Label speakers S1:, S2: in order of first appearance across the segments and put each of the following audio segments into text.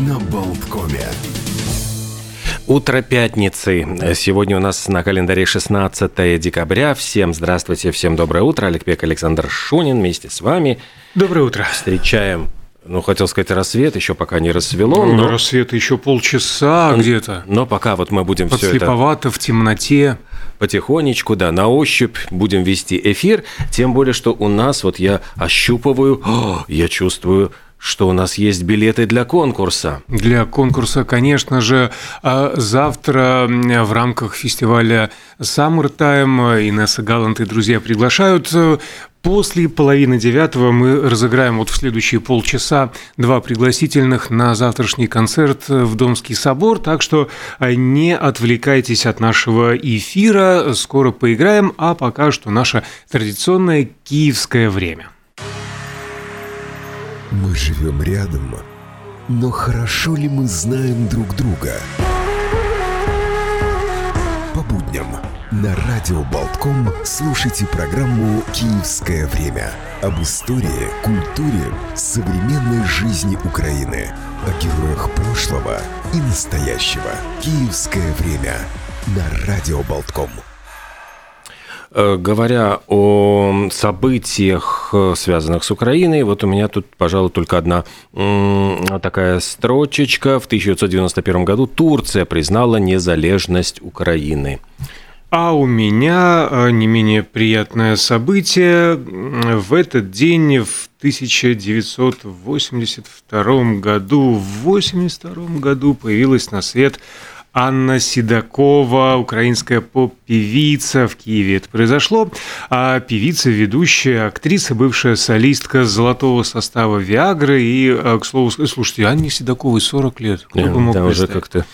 S1: на Болткоме.
S2: Утро пятницы. Сегодня у нас на календаре 16 декабря. Всем здравствуйте, всем доброе утро. Олег Пек, Александр Шунин вместе с вами.
S3: Доброе утро.
S2: Встречаем ну, хотел сказать, рассвет, еще пока не рассвело.
S3: Ну, но... рассвет еще полчаса где-то.
S2: Но пока вот мы будем все это...
S3: в темноте.
S2: Потихонечку, да, на ощупь будем вести эфир. Тем более, что у нас, вот я ощупываю, о, я чувствую что у нас есть билеты для конкурса.
S3: Для конкурса, конечно же, а завтра в рамках фестиваля Summertime Инесса Галант и друзья приглашают После половины девятого мы разыграем вот в следующие полчаса два пригласительных на завтрашний концерт в Домский собор, так что не отвлекайтесь от нашего эфира, скоро поиграем, а пока что наше традиционное киевское время.
S1: Мы живем рядом, но хорошо ли мы знаем друг друга? По будням на радио Болтком слушайте программу «Киевское время» об истории, культуре, современной жизни Украины, о героях прошлого и настоящего. «Киевское время» на радио Болтком.
S2: Э, говоря о событиях, э, связанных с Украиной, вот у меня тут, пожалуй, только одна такая строчечка. В 1991 году Турция признала незалежность Украины.
S3: А у меня э, не менее приятное событие. В этот день, в 1982 году, в 1982 году появилась на свет Анна Седокова, украинская поп-певица. В Киеве это произошло. А певица, ведущая, актриса, бывшая солистка золотого состава «Виагры». И, э, к слову, слушайте, Анне Седоковой 40 лет.
S2: Кто бы мог да, уже как-то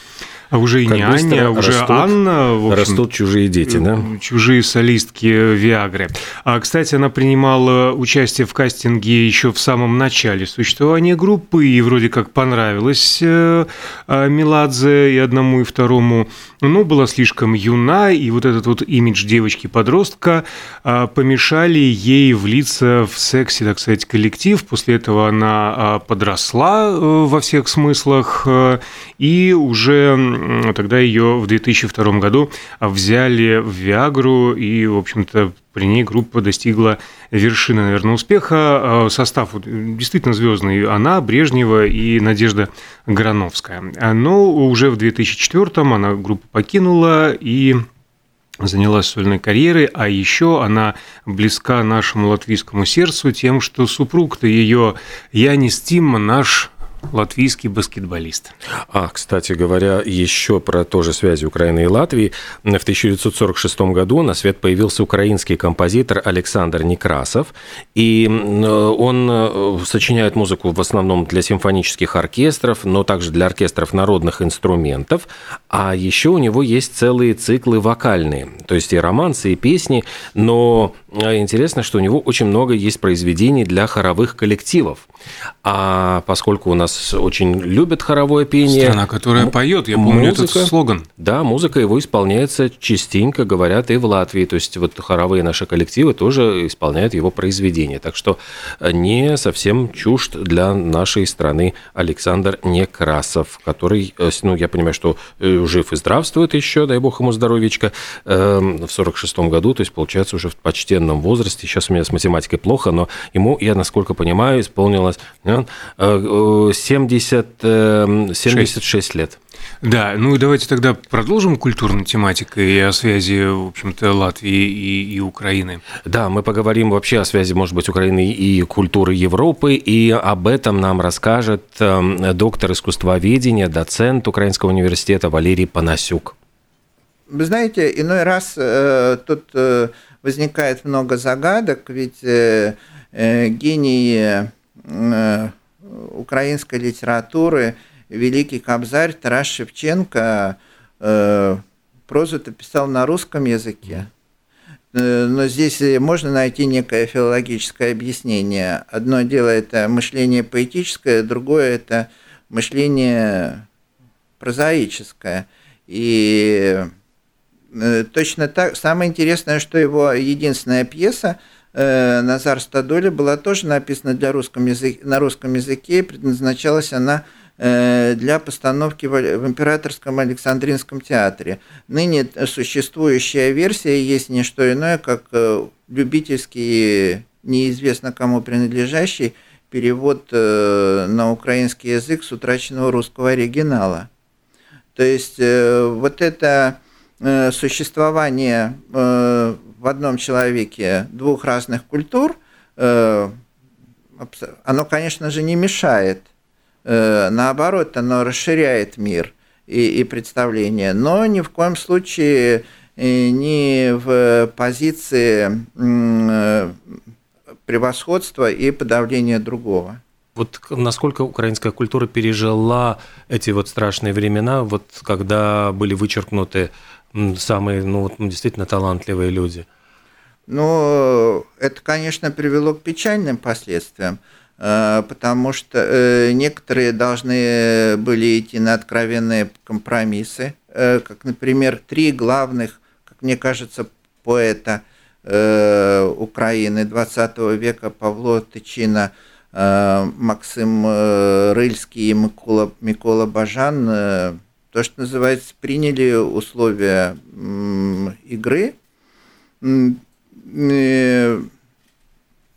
S3: а уже и как не Аня, а уже растут, Анна.
S2: В общем, растут чужие дети, да?
S3: Чужие солистки Виагры. А, кстати, она принимала участие в кастинге еще в самом начале существования группы, и вроде как понравилось э, а, Меладзе и одному, и второму. Но была слишком юна, и вот этот вот имидж девочки-подростка а, помешали ей влиться в сексе, так сказать, коллектив. После этого она а, подросла э, во всех смыслах, э, и уже тогда ее в 2002 году взяли в Виагру, и, в общем-то, при ней группа достигла вершины, наверное, успеха. А, состав действительно звездный. Она, Брежнева и Надежда Грановская. Но уже в 2004-м она группу покинула и занялась сольной карьерой, а еще она близка нашему латвийскому сердцу тем, что супруг-то ее Янис Тимма, наш латвийский баскетболист.
S2: А, кстати говоря, еще про тоже связи Украины и Латвии. В 1946 году на свет появился украинский композитор Александр Некрасов, и он э, сочиняет музыку в основном для симфонических оркестров, но также для оркестров народных инструментов, а еще у него есть целые циклы вокальные, то есть и романсы, и песни, но э, интересно, что у него очень много есть произведений для хоровых коллективов. А поскольку у нас очень любят хоровое пение.
S3: Страна, которая поет, я помню музыка, этот слоган.
S2: Да, музыка его исполняется частенько, говорят, и в Латвии. То есть вот хоровые наши коллективы тоже исполняют его произведения. Так что не совсем чужд для нашей страны Александр Некрасов, который, э, ну, я понимаю, что э, жив и здравствует еще, дай бог ему здоровечка, эм, в 46 году, то есть, получается, уже в почтенном возрасте. Сейчас у меня с математикой плохо, но ему, я насколько понимаю, исполнилось 70, 76 лет.
S3: Да, ну и давайте тогда продолжим культурной тематикой и о связи, в общем-то, Латвии и, и Украины.
S2: Да, мы поговорим вообще о связи, может быть, Украины и культуры Европы, и об этом нам расскажет эм, доктор искусствоведения, доцент Украинского университета Валерий Панасюк.
S4: Вы знаете, иной раз э, тут э, возникает много загадок, ведь э, э, гении э, украинской литературы великий кобзарь Тарас Шевченко э, прозу-то писал на русском языке. Э, но здесь можно найти некое филологическое объяснение. Одно дело это мышление поэтическое, другое это мышление прозаическое. И э, точно так, самое интересное, что его единственная пьеса Э, Назар Стадоли была тоже написана для русском языке, на русском языке, и предназначалась она для постановки в Императорском Александринском театре. Ныне существующая версия есть не что иное, как любительский, неизвестно кому принадлежащий, перевод на украинский язык с утраченного русского оригинала. То есть вот это существование в одном человеке двух разных культур, оно, конечно же, не мешает. Наоборот, оно расширяет мир и, и представление, но ни в коем случае не в позиции превосходства и подавления другого.
S2: Вот насколько украинская культура пережила эти вот страшные времена, вот когда были вычеркнуты самые, ну, вот, действительно талантливые люди?
S4: Ну, это, конечно, привело к печальным последствиям, э, потому что э, некоторые должны были идти на откровенные компромиссы, э, как, например, три главных, как мне кажется, поэта Украины 20 века Павло Тычина, Максим Рыльский и Микола, Микола Бажан то, что называется, приняли условия игры. Э,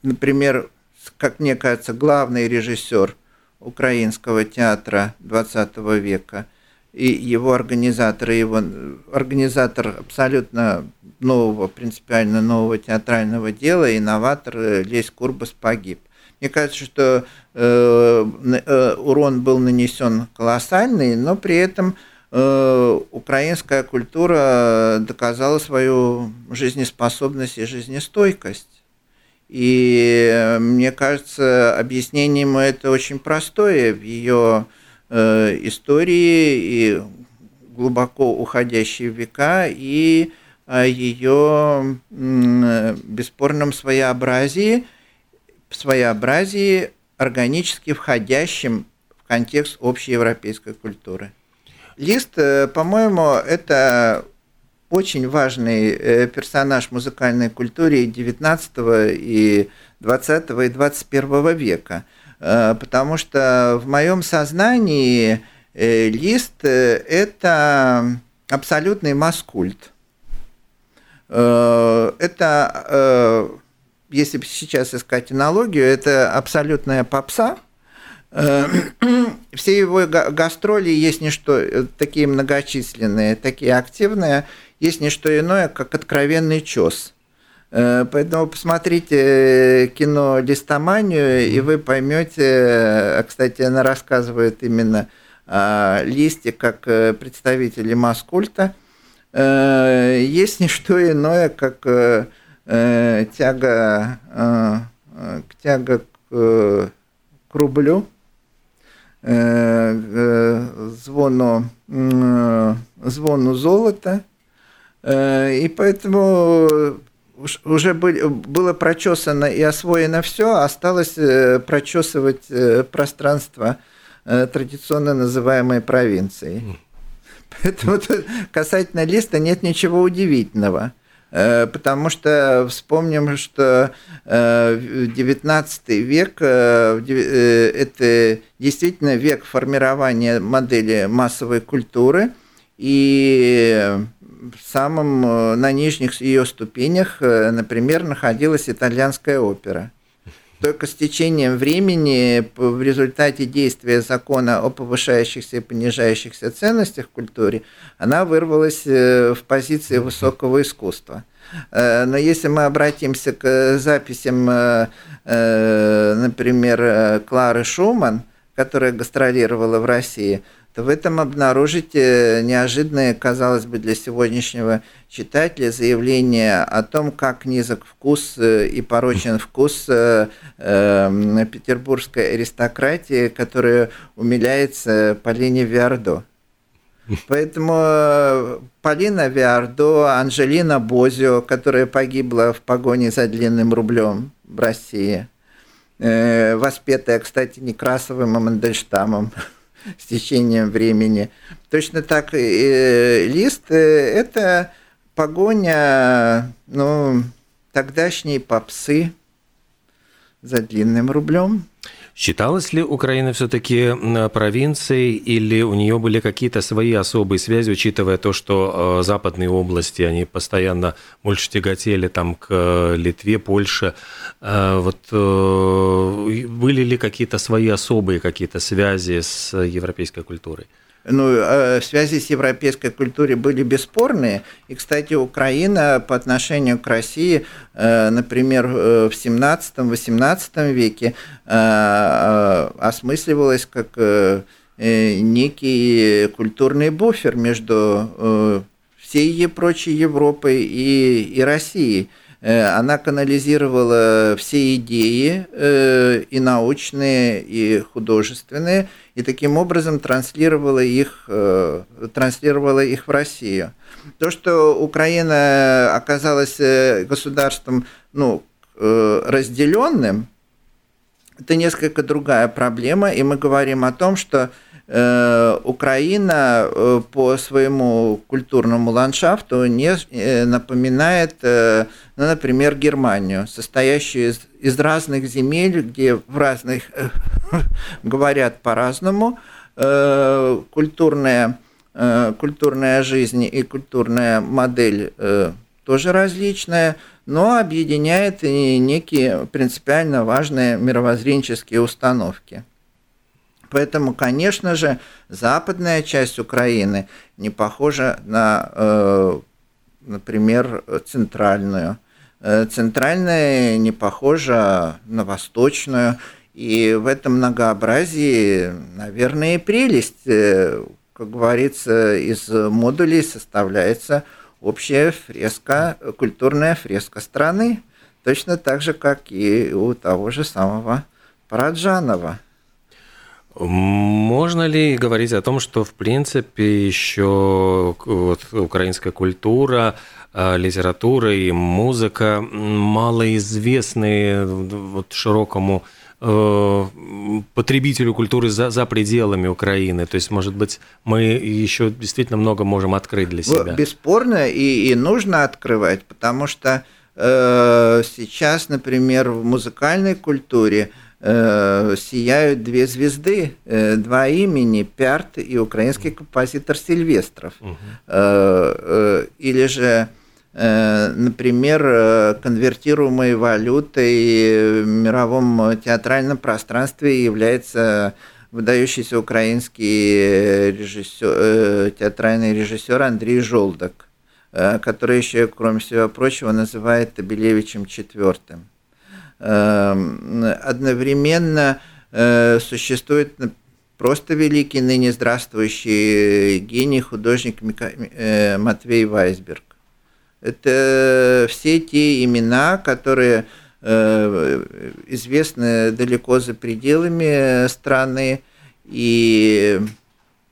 S4: например, как мне кажется, главный режиссер украинского театра 20 века и его организатор, его организатор абсолютно нового, принципиально нового театрального дела, инноватор э, Лесь Курбас погиб. Мне кажется, что э, э, урон был нанесен колоссальный, но при этом э, украинская культура доказала свою жизнеспособность и жизнестойкость. И мне кажется, объяснение ему это очень простое в ее э, истории и глубоко уходящие века и о ее э, бесспорном своеобразии – своеобразии, органически входящим в контекст общей европейской культуры. Лист, э, по-моему, это очень важный э, персонаж музыкальной культуры 19 и 20 и 21 века, э, потому что в моем сознании лист – это абсолютный маскульт. Это если сейчас искать аналогию, это абсолютная попса. Э, все его гастроли есть не что, э, такие многочисленные, такие активные, есть не что иное, как откровенный чес. Э, поэтому посмотрите кино «Листоманию», и вы поймете, кстати, она рассказывает именно о Листе как представителе маскульта, есть не что иное, как э, тяга, э, к тяга к, к рублю, э, э, звону, э, звону золота, э, и поэтому уже были, было прочесано и освоено все, осталось э, прочесывать э, пространство традиционно называемой провинцией. Поэтому касательно листа нет ничего удивительного. Э, потому что вспомним, что XIX э, век э, – это действительно век формирования модели массовой культуры, и в самом, на нижних ее ступенях, например, находилась итальянская опера – только с течением времени в результате действия закона о повышающихся и понижающихся ценностях в культуре, она вырвалась э, в позиции высокого искусства. Э, но если мы обратимся к записям, э, например, Клары Шуман, которая гастролировала в России, то в этом обнаружите неожиданное, казалось бы, для сегодняшнего читателя заявление о том, как низок вкус э, и порочен вкус э, э, петербургской аристократии, которая умиляется Полине Виардо. Поэтому Полина Виардо, Анжелина Бозио, которая погибла в погоне за длинным рублем в России, воспетая, кстати, Некрасовым и Мандельштамом, с течением времени. Точно так и лист – это погоня ну, тогдашней попсы за длинным рублем.
S2: Считалась ли Украина все-таки провинцией или у нее были какие-то свои особые связи, учитывая то, что э, западные области, они постоянно больше тяготели там к э, Литве, Польше. Э, вот были ли какие-то свои особые какие-то связи с европейской культурой?
S4: Ну, э, связи с европейской культурой были бесспорные. И, кстати, Украина по отношению к России, э, например, э, в 17-18 веке осмысливалась как некий культурный буфер между всей прочей Европой и, и Россией. Э, она канализировала все идеи э, и научные, и художественные, и таким образом транслировала их, э, транслировала их в Россию. То, что Украина оказалась государством ну, разделенным, это несколько другая проблема, и мы говорим о том, что Украина э, по своему культурному ландшафту не э, напоминает, ну, например, Германию, состоящую из, из разных земель, где в разных говорят по-разному, культурная, культурная жизнь и культурная модель тоже различная, но объединяет и некие принципиально важные мировоззренческие установки. Поэтому, конечно же, западная часть Украины не похожа на, э, например, центральную. Э, центральная не похожа на восточную. И в этом многообразии, наверное, и прелесть. Э, как говорится, из модулей составляется общая фреска, культурная фреска страны, точно так же, как и у того же самого Параджанова.
S2: Можно ли говорить о том, что в принципе еще вот, украинская культура, а, литература и музыка малоизвестны вот, широкому э, потребителю культуры за, за пределами Украины. То есть, может быть, мы еще действительно много можем открыть для себя.
S4: Бесспорно, и, и нужно открывать, потому что э, сейчас, например, в музыкальной культуре Э, сияют две звезды, э, два имени, Пярт и украинский композитор Сильвестров. Угу. Или же, например, конвертируемой валютой в мировом театральном пространстве является выдающийся украинский режиссер, театральный режиссер Андрей Жолдок, который еще, кроме всего прочего, называет Табелевичем четвертым. Эм, одновременно э, существует просто великий ныне здравствующий гений, художник э, Матвей Вайсберг. Это все те имена, которые э, известны далеко за пределами страны, и,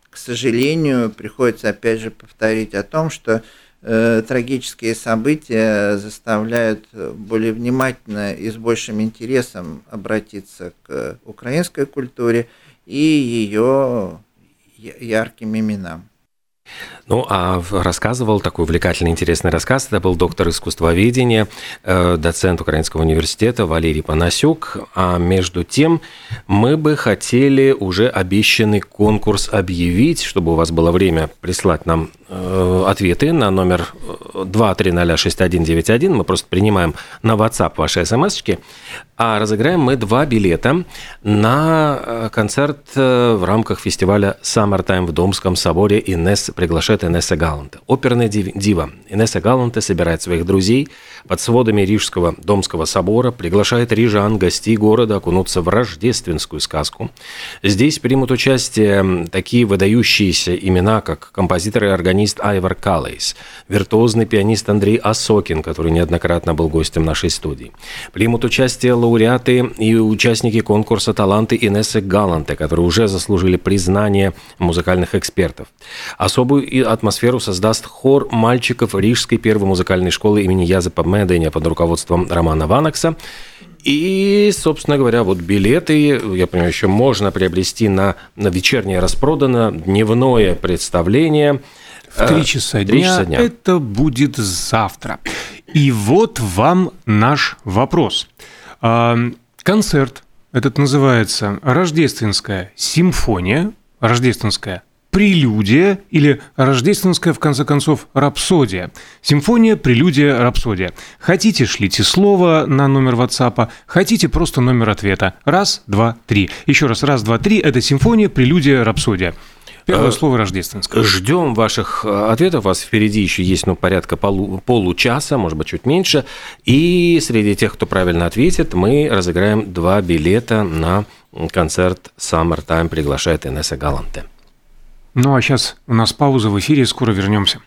S4: к сожалению, приходится опять же повторить о том, что Э, трагические события заставляют более внимательно и с большим интересом обратиться к украинской культуре и ее ярким именам.
S2: Ну, а рассказывал такой увлекательный, интересный рассказ. Это был доктор искусствоведения, э, доцент Украинского университета Валерий Панасюк. А между тем, мы бы хотели уже обещанный конкурс объявить, чтобы у вас было время прислать нам ответы на номер 2306191. Э, мы просто принимаем на WhatsApp ваши смс-очки. А разыграем мы два билета на концерт в рамках фестиваля Summertime в Домском соборе. Инесс приглашает Инесса Галанта. Оперная дива Инесса Галанта собирает своих друзей под сводами Рижского Домского собора, приглашает рижан, гостей города окунуться в рождественскую сказку. Здесь примут участие такие выдающиеся имена, как композитор и органист Айвар Калейс, виртуозный пианист Андрей Осокин, который неоднократно был гостем нашей студии. Примут участие лауреаты и участники конкурса «Таланты» Инессы Галанты, которые уже заслужили признание музыкальных экспертов. Особую атмосферу создаст хор мальчиков Рижской первой музыкальной школы имени Язепа Меденя под руководством Романа Ванакса. И, собственно говоря, вот билеты, я понимаю, еще можно приобрести на, на вечернее распродано, дневное представление.
S3: В три часа, дня, часа дня. Это будет завтра. И вот вам наш вопрос. Концерт Этот называется «Рождественская симфония», «Рождественская прелюдия» или «Рождественская, в конце концов, рапсодия». Симфония, прелюдия, рапсодия. Хотите, шлите слово на номер WhatsApp, хотите просто номер ответа. Раз, два, три. Еще раз, раз, два, три – это симфония, прелюдия, рапсодия. Первое э, слово рождественское.
S2: Ждем ваших э, ответов. У вас впереди еще есть ну, порядка полу, получаса, может быть, чуть меньше. И среди тех, кто правильно ответит, мы разыграем два билета на концерт Summertime приглашает Инесса Галанте.
S3: Ну а сейчас у нас пауза в эфире, скоро вернемся.